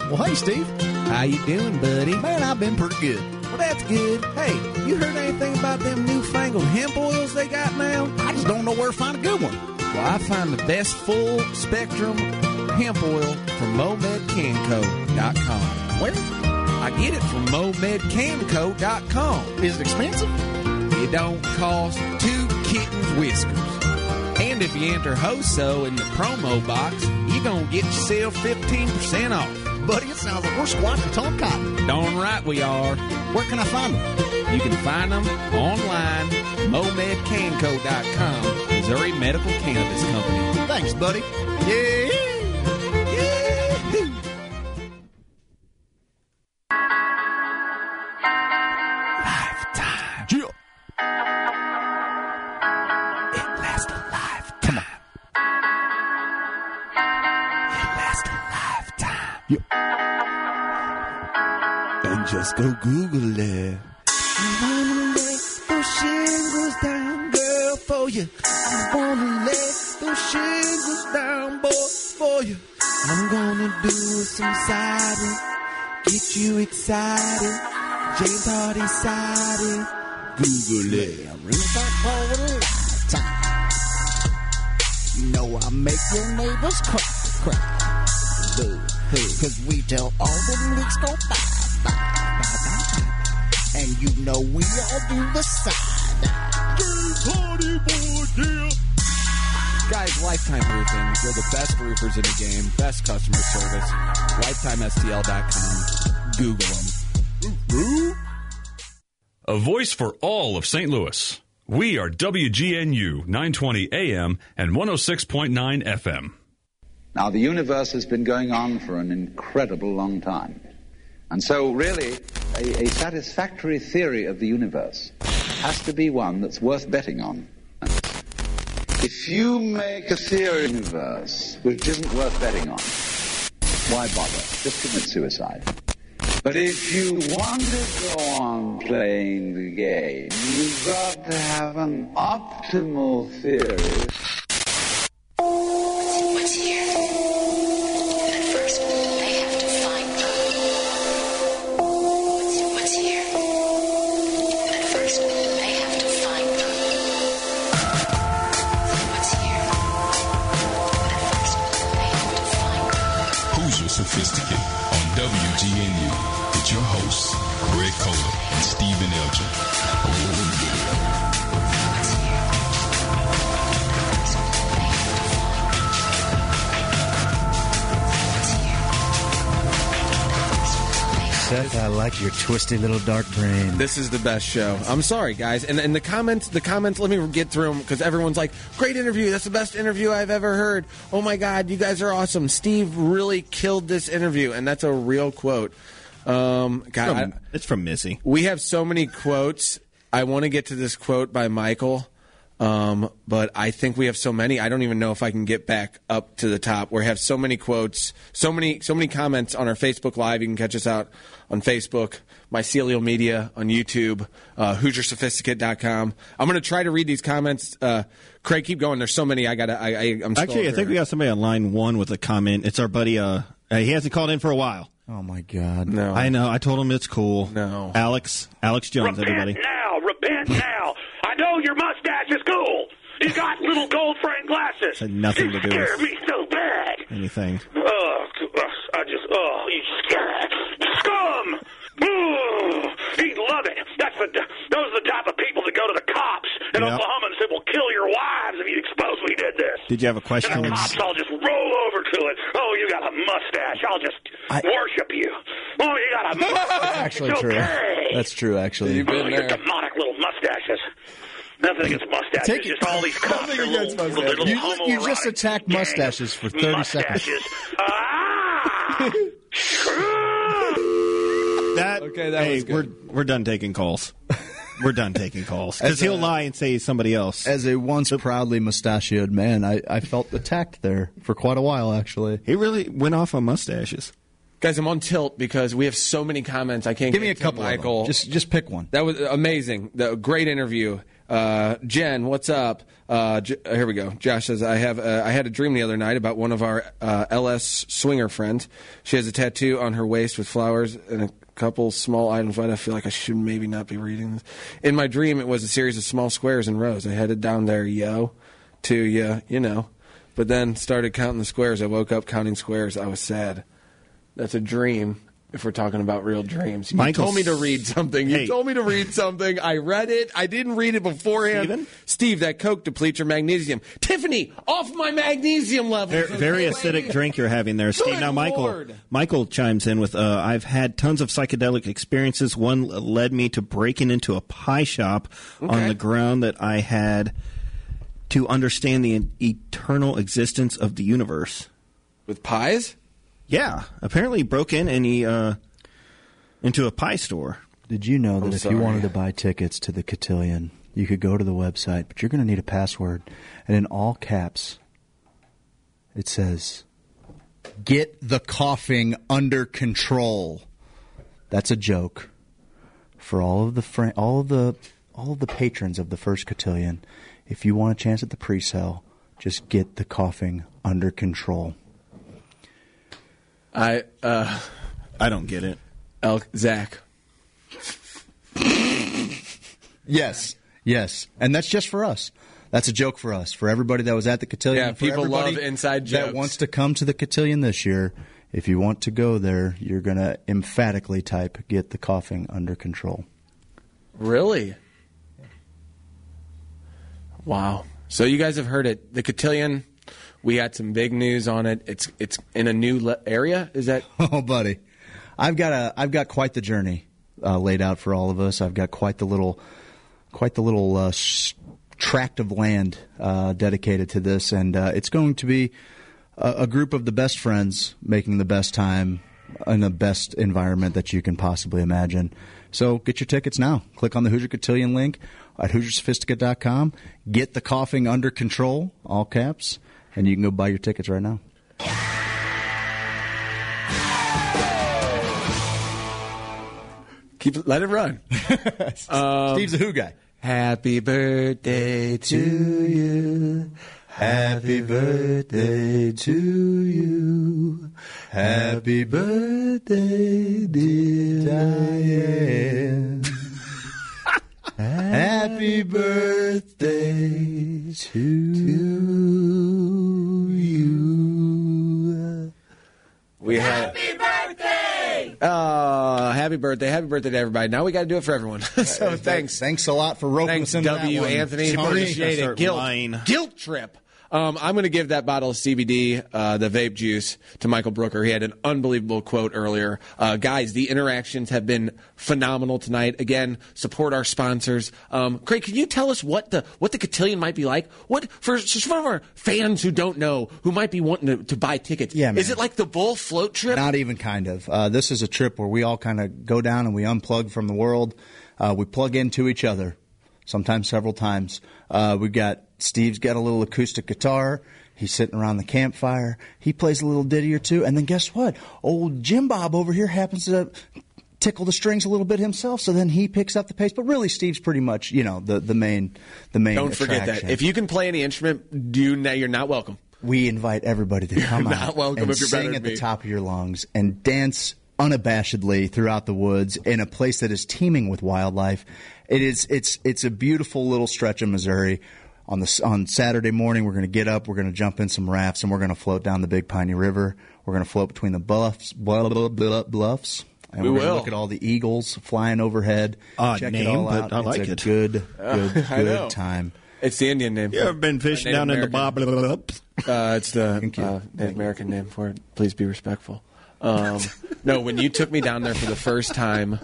Well, hey, Steve.
How you doing, buddy?
Man, I've been pretty good.
Well, that's good. Hey, you heard anything about them newfangled hemp oils they got now?
I just don't know where to find a good one.
Well, I find the best full spectrum hemp oil from MomedCanco.com.
Where?
I get it from MomedCanco.com.
Is it expensive?
It don't cost two kittens whiskers. And if you enter HOSO in the promo box, you're going to get yourself 15% off.
Buddy, it sounds like we're squatting tall cotton.
Darn right we are.
Where can I find them?
You can find them online, MomedCanco.com, Missouri Medical Cannabis Company.
Thanks, buddy. Yeah.
Go Google it. I wanna lay those shingles down, girl, for you. I wanna lay those shingles down, boy, for you. I'm gonna do some siding, get you excited. James Hardie siding. Google it. I'm ringing back for it.
You know I make your neighbors crack, crack. Boo, hoo. Cause we tell all the leaks go bye, bye. And you know we all do the side.
Guys, Lifetime Roofing. They're the best roofers in the game, best customer service. LifetimeSTL.com. Google them.
A voice for all of St. Louis. We are WGNU 920 AM and 106.9 FM.
Now, the universe has been going on for an incredible long time. And so, really, a, a satisfactory theory of the universe has to be one that's worth betting on. If you make a theory of the universe which isn't worth betting on, why bother? Just commit suicide. But if you want to go on playing the game, you've got to have an optimal theory
Stephen Elgin.
Seth, I like your twisty little dark brain.
This is the best show. I'm sorry, guys. And and the comments, the comments. Let me get through them because everyone's like, "Great interview. That's the best interview I've ever heard." Oh my God, you guys are awesome. Steve really killed this interview, and that's a real quote. Um, God,
From-
I-
it's from Missy.
we have so many quotes. I want to get to this quote by Michael, um, but I think we have so many. I don't even know if I can get back up to the top. We have so many quotes, so many, so many comments on our Facebook Live. You can catch us out on Facebook, Mycelial Media on YouTube, uh, HoosierSophisticate.com. I'm going to try to read these comments. Uh, Craig, keep going. There's so many. I got to. I, I, I'm
Actually, I think we got somebody on line one with a comment. It's our buddy. Uh, uh, he hasn't called in for a while.
Oh my God!
No,
I know. I told him it's cool.
No,
Alex, Alex Jones, everybody.
now, repent now. I know your mustache is cool. You got little gold frame glasses.
Had nothing to
you
do
scare
with
me so bad.
anything.
Oh, I just, oh, you scum. Ooh, he'd love it. That's the, those are the type of people that go to the cops in
Yeah.
Oklahoma and say, "We'll kill your wives if you expose we did this."
Did you have a question?
And the cops all just roll over to it. Oh, you got a mustache. I'll just worship you. Oh, you got a mustache.
Actually,
It's
true.
okay.
That's true. Actually, you've
oh, your demonic little mustaches. Nothing against mustaches.
Take it-
just all these cops
Nothing
are little,
against
little,
mustaches.
little
You- you just attacked mustaches for 30 seconds.
Ah!
That
Okay, that
hey,
was
we're we're done taking calls. we're done taking calls because he'll
a-
lie and say he's somebody else.
as a once proudly mustachioed man, I, I felt attacked there for quite a while. Actually,
He really went off on mustaches.
guys, I'm on tilt because we have so many comments. I can't
give
get
me a
to
couple. of them. Just just pick one.
That was amazing. The great interview. Uh, Jen, what's up? Uh, J- uh, here we go. Josh says, "I have uh, I had a dream the other night about one of our uh, LS swinger friends. She has a tattoo on her waist with flowers and a couple small items. But I feel like I should maybe not be reading this. In my dream, it was a series of small squares in rows. I headed down there, yo, to you, you know, but then started counting the squares. I woke up counting squares. I was sad. That's a dream." If we're talking about real dreams, you
Michael-
told me to read something. You
Hey.
told me to read something. I read it. I didn't read it beforehand.
Steven?
Steve, that Coke depletes your magnesium. Tiffany, off my magnesium level.
Very, very acidic
lady?
drink you're having there, Steve.
Good
Now, Michael,
Lord.
Michael chimes in with, uh, "I've had tons of psychedelic experiences. One led me to breaking into a pie shop on the ground that I had to understand the eternal existence of the universe."
With pies?
Yeah, apparently he broke in and he uh, into a pie store.
Did you know that
I'm
if
sorry.
you wanted to buy tickets to the Cotillion, you could go to the website, but you're going to need a password, and in all caps, it says, "Get the coughing under control." That's a joke for all of the fr- all of the all of the patrons of the first Cotillion. If you want a chance at the pre-sale, just get the coughing under control.
I, uh,
I don't get it.
El- Zach.
Yes, yes, and that's just for us. That's a joke for us, for everybody that was at the cotillion.
Yeah, people love
everybody
inside
That wants to come to the cotillion this year. If you want to go there, you're going to emphatically type "get the coughing under control."
Really? Wow. So you guys have heard it. The Cotillion, we had some big news on it. It's it's in a new le- area. Is that
Oh, buddy, I've got a I've got quite the journey uh, laid out for all of us. I've got quite the little quite the little uh, s- tract of land uh, dedicated to this, and uh, it's going to be a, a group of the best friends making the best time in the best environment that you can possibly imagine. So get your tickets now. Click on the Hoosier Cotillion link at HoosierSophisticate.com. Get the coughing under control, all caps, and you can go buy your tickets right now.
keep let it run? Um,
Steve's a Who guy.
Happy birthday to you.
Happy birthday to you. Happy birthday, dear Diane. Happy birthday to to you.
We have
Happy birthday!
Oh, happy birthday. Happy birthday to everybody. Now we got to do it for everyone. so uh, thanks.
Thanks a lot for roping
Thanks,
us into
W.
that.
Anthony.
Sorry,
Appreciate it. Guilt, guilt trip. Um, I'm going to give that bottle of CBD, uh, the vape juice, to Michael Brooker. He had an unbelievable quote earlier. Uh, guys, the interactions have been phenomenal tonight. Again, support our sponsors. Um, Craig, can you tell us what the what the cotillion might be like? What for some of our fans who don't know, who might be wanting to, to buy tickets?
Yeah, man.
Is it like the Bull float trip?
Not even kind of. Uh, this is a trip where we all kind of go down and we unplug from the world. Uh, we plug into each other, sometimes several times. Uh, we got Steve's got a little acoustic guitar. He's sitting around the campfire. He plays a little ditty or two, and then guess what? Old Jim Bob over here happens to tickle the strings a little bit himself. So then he picks up the pace. But really, Steve's pretty much you know the the main the main.
Don't forget that. If you can play any instrument, do you, now you're not welcome.
we invite everybody to come
not
out
welcome
and
you're
sing at the
me.
top of your lungs and dance unabashedly throughout the woods in a place that is teeming with wildlife. It is it's it's a beautiful little stretch of Missouri. On the on Saturday morning, we're going to get up, we're going to jump in some rafts, and we're going to float down the Big Piney River. We're going to float between the bluffs, blah, blah, blah, bluffs, and
We
we're going to
will.
look at all the eagles flying overhead.
Odd
Check
name,
it all
but
out.
I
It's
like
a
it.
Good, good,
I
good time.
It's the Indian name.
You ever been fishing
Native
down in the Bob?
American. Uh, it's the uh, Native American name for it. Please be respectful. Um, no, when you took me down there for the first time,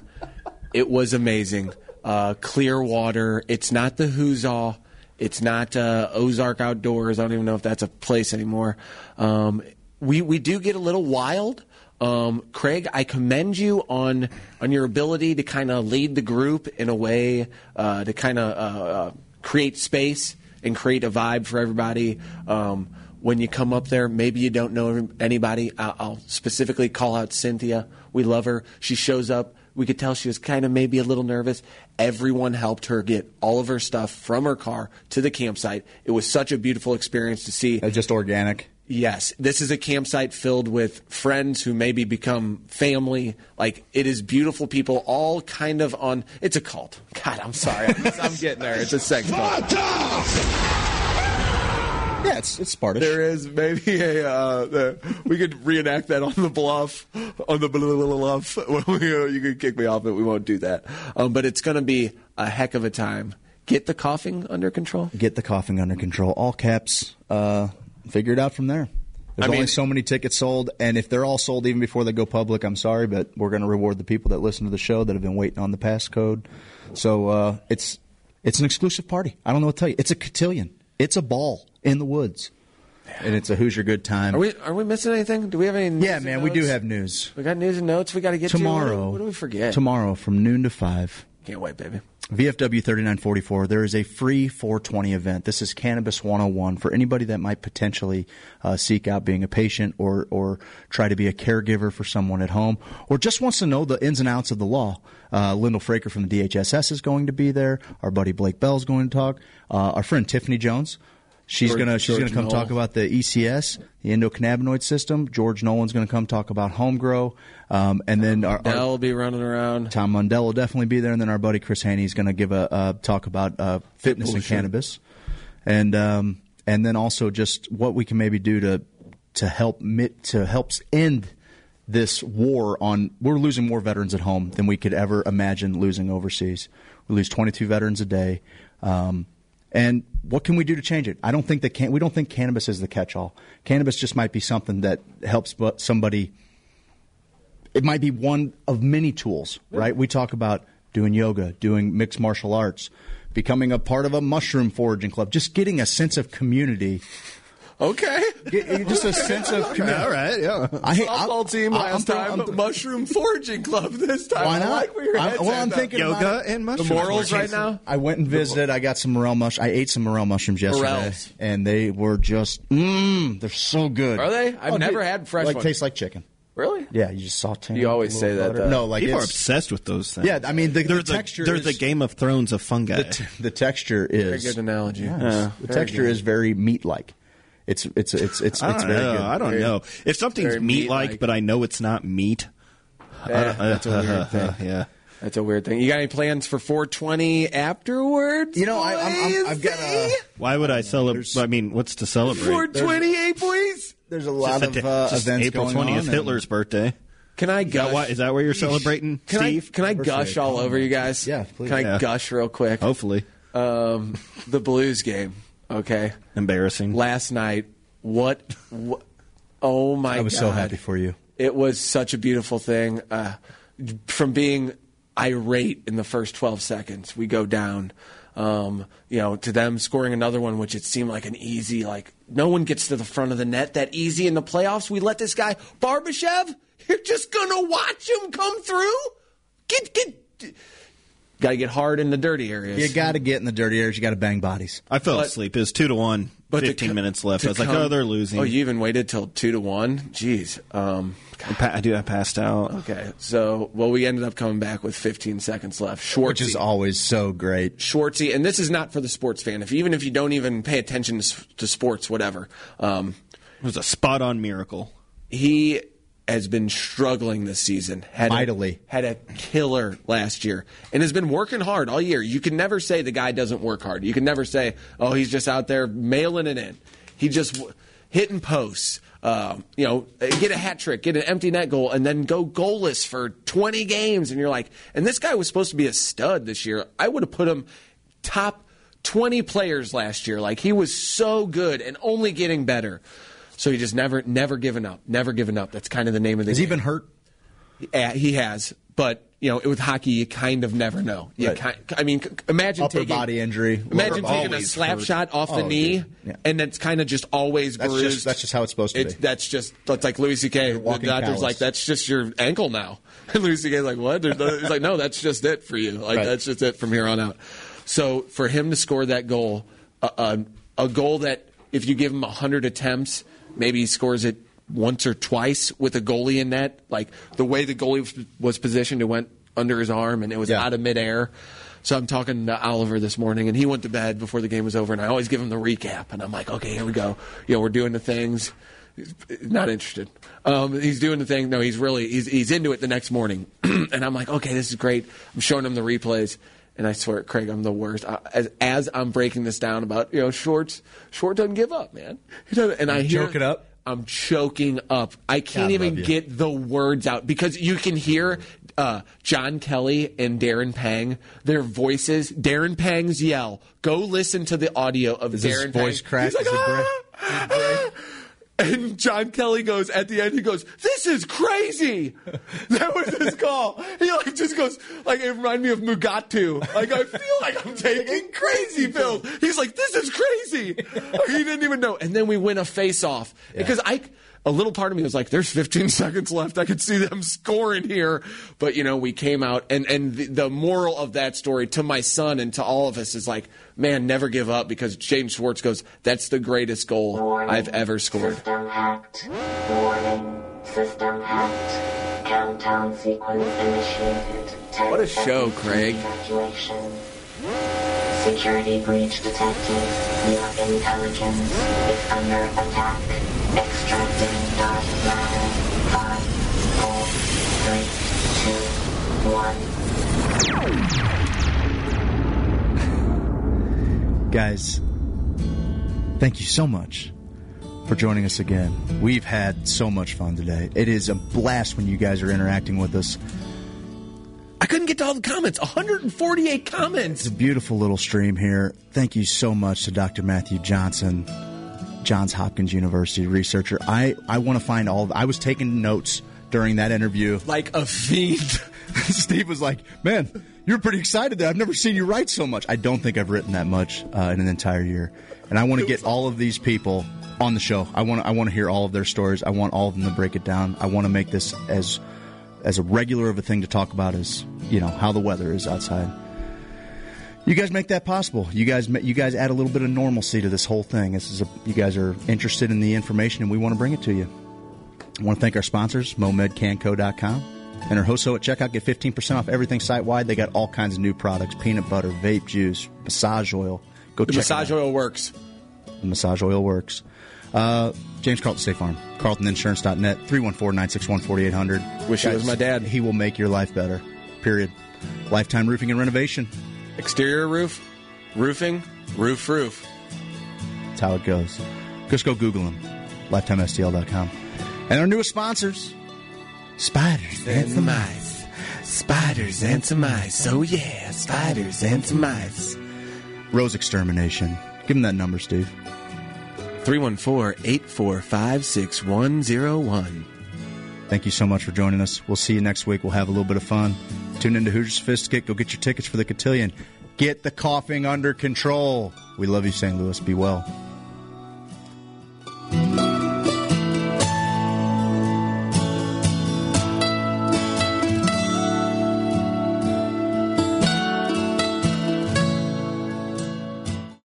it was amazing. Uh, clear water. It's not the Huzzah. It's not uh, Ozark Outdoors. I don't even know if that's a place anymore. Um, we we do get a little wild. Um, Craig, I commend you on on your ability to kind of lead the group in a way uh, to kind of uh, uh, create space and create a vibe for everybody. Um, when you come up there, maybe you don't know anybody. I'll, I'll specifically call out Cynthia. We love her. She shows up. We could tell she was kind of maybe a little nervous. Everyone helped her get all of her stuff from her car to the campsite. It was such a beautiful experience to see.
Uh, just organic.
Yes, this is a campsite filled with friends who maybe become family. Like it is beautiful people, all kind of on. It's a cult. God, I'm sorry, I'm, I'm getting there. It's a sex cult.
Yeah, it's it's Spartish.
There is maybe a. Uh, the, we could reenact that on the bluff, on the bluff. you could kick me off, but we won't do that. Um, but it's going to be a heck of a time. Get the coughing under control.
get the coughing under control. All caps. Uh, figure it out from there. There's
I mean-
only so many tickets sold, and if they're all sold even before they go public, I'm sorry, but we're going to reward the people that listen to the show that have been waiting on the passcode. So uh, it's it's an exclusive party. I don't know what to tell you. It's a cotillion. It's a ball in the woods, and it's a Hoosier good time.
Are we are we missing anything? Do we have any? News
yeah, man, we do have news
We got news and notes. We got to get to.
tomorrow.
What, what do we forget?
Tomorrow from noon to five.
Can't wait, baby.
VFW 3944, there is a free 420 event. This is Cannabis 101 for anybody that might potentially uh, seek out being a patient or, or try to be a caregiver for someone at home or just wants to know the ins and outs of the law. Uh, Lyndall Fraker from the DHSS is going to be there. Our buddy Blake Bell is going to talk. Uh, our friend Tiffany Jones. She's
George-
gonna she's
George
gonna come
Knoll.
talk about the ECS, the endocannabinoid system. George Nolan's gonna come talk about home grow, um, and then our, our
Dell will be running around.
Tom Mundell will definitely be there, and then our buddy Chris Haney is going to give a, uh talk about uh, fitness and
bullshit.
cannabis, and um, and then also just what we can maybe do to to help mit, to help end this war on. We're losing more veterans at home than we could ever imagine losing overseas. We lose 22 veterans a day. Um, and what can we do to change it? I don't think that can, we don't think cannabis is the catch-all. Cannabis just might be something that helps somebody it might be one of many tools, right? We talk about doing yoga, doing mixed martial arts, becoming a part of a mushroom foraging club, just getting a sense of community.
Okay.
Get- just a sense of community.
All right, yeah.
I,
Softball team
I- I'm
last
throwing-
time.
I'm-
mushroom foraging club this time.
Why
I
not?
like where your
I'm- well, I'm thinking
Yoga
it.
and
the
mushrooms.
morals right now.
I went and visited. I got some morel mush. I ate some morel mushrooms yesterday,
Morels.
and they were just mmm. They're so good.
Are they? I've
Oh,
never
dude,
had fresh
Like
ones.
tastes like chicken.
Really?
Yeah, you just saute.
You always
with a little
say that, though.
No, like
People are obsessed with those things.
Yeah, I mean the,
they're
the
the,
texture.
they're
is,
the Game of Thrones of fungi.
The, t- the texture
Very
is
good analogy.
Yes.
Yeah.
the texture
good.
is very meat-like. It's it's it's it's
I
it's very
know.
good.
I don't
Very-
know. If something's meat-like,
meat-like.
but I know it's not meat.
Yeah, that's a weird thing.
yeah.
That's a weird thing. You got any plans for 420 afterwards?
You know, I, I'm, I'm, I've got a.
Why would I celebrate? I mean, what's to celebrate?
428, please.
There's a lot
a
of
da-
uh,
just
events
April
going
20th,
on. and-
Hitler's birthday.
Can I
Is that,
gush?
why, is that where you're celebrating,
Can
Steve?
I can I gush all over you guys?
Yeah, please.
Can I
Yeah.
gush real quick?
Hopefully.
Um, the Blues game. Okay.
Embarrassing.
Last night, what? what oh my!
I was
God.
so happy for you.
It was such a beautiful thing. Uh, from being irate in the first 12 seconds, we go down. Um, you know, to them scoring another one, which it seemed like an easy, like no one gets to the front of the net that easy in the playoffs. We let this guy Barbashev. You're just gonna watch him come through. Get get. Got to get hard in the dirty areas.
You got to get in the dirty areas. You got to bang bodies.
I fell
But-
asleep. It was two to one.
But
Fifteen
co-
minutes left. I was like, oh, they're losing.
Oh, you even waited till two to one? Jeez. Um,
I, pa- I do. I passed out.
okay. So, well, we ended up coming back with 15 seconds left. Schwartzy.
Which is always so great.
Schwartzy, and this is not for the sports fan. If even if you don't even pay attention to, to sports, whatever, um,
It was a spot on miracle.
he has been struggling this season. Had
Mightily.
A, had a killer last year and has been working hard all year. You can never say the guy doesn't work hard. You can never say, oh, he's just out there mailing it in. He just hitting posts. Um, you know, get a hat trick, get an empty net goal, and then go goalless for 20 games. And you're like, and this guy was supposed to be a stud this year. I would have put him top 20 players last year. Like he was so good and only getting better. So he just never, never given up, never given up. That's kind of the name of the
Has he
game.
been hurt?
Yeah, he has, but you know, with hockey, you kind of never know.
Right.
I mean, imagine
Upper
taking
body injury.
Imagine taking a slap
hurt.
shot off the
Oh,
knee.
Yeah.
and it's kind of just always
That's
bruised.
just- that's just how it's supposed to
It's-
be.
That's just that's like Louis C.K. The doctor's
callus.
like, that's just your ankle now. And Louis C.K.'s like, what? He's like, no, that's just it for you. Like
Right.
that's just it from here on out. So for him to score that goal, a, a, a goal that if you give him hundred attempts, maybe he scores it once or twice with a goalie in net. Like the way the goalie was- positioned, it went under his arm and it was
Yeah.
out of midair. So I'm talking to Oliver this morning, and he went to bed before the game was over. And I always give him the recap, and I'm like, okay, here we go. You know, we're doing the things. He's Not interested. Um, he's doing the thing. No, he's really he's he's into it the next morning, and I'm like, okay, this is great. I'm showing him the replays, and I swear, Craig, I'm the worst. I, as as I'm breaking this down about you know, Shorts, Short doesn't give up, man. He doesn't, and I hear
choking up?
I'm choking up. I can't
God
even get the words out because you can hear uh, John Kelly and Darren Pang, their voices. Darren Pang's yell. Go listen to the audio of
Is
Darren
his voice
Pang. He's like,
Is
"Ah, ah." And John Kelly goes at the end. He goes, "This is crazy." That was his call. He like just goes like it reminded me of Mugatu. Like I feel like I'm taking crazy pills. He's like, "This is crazy." he didn't even know. And then we win a face off because I. A little part of me was like, "There's 15 seconds left. I could see them scoring here." But you know, we came out, and and the, the moral of that story to my son and to all of us is like, man, never give up because Jaden Schwartz goes, "That's the greatest goal I've ever scored."
System hacked. Warning. System hacked. Countdown sequence initiated. Ten
What a show, Craig.
Security breach detected. Your intelligence is under attack.
Guys, thank you so much for joining us again. We've had so much fun today. It is a blast when you guys are interacting with us.
I couldn't get to all the comments. 148 comments.
It's a beautiful little stream here. Thank you so much to Dr. Matthew Johnson, Johns Hopkins University researcher. I, I want to find all. I was taking notes during that interview.
Like a fiend.
Steve was like, "Man, you're pretty excited there. I've never seen you write so much. I don't think I've written that much uh, in an entire year, and I want to get all of these people on the show. I want I want to hear all of their stories. I want all of them to break it down. I want to make this as as a regular of a thing to talk about as you know how the weather is outside. You guys make that possible. You guys you guys add a little bit of normalcy to this whole thing. This is a, you guys are interested in the information, and we want to bring it to you. I want to thank our sponsors, MomedCanco.com. And our Hoso at checkout get 15% off everything site wide. They got all kinds of new products peanut butter, vape juice, massage oil. Go
The
check
massage
it out.
oil works.
The massage oil works. Uh, James Carlton State Farm, carltoninsurance.net, 314 961 4800.
Wish he was my dad.
He will make your life better. Period. Lifetime Roofing and Renovation.
Exterior roof, roofing, roof, roof.
That's how it goes. Just go Google them. LifetimeSTL.com. And our newest sponsors,
Spiders and some mice. Spiders and some mice. Oh yeah, spiders and some mice.
Rose extermination. Give them that number, Steve.
314-845-6101.
Thank you so much for joining us. We'll see you next week. We'll have a little bit of fun. Tune into Hoosier Sophisticate. Go get your tickets for the cotillion. Get the coughing under control. We love you, St. Louis. Be well.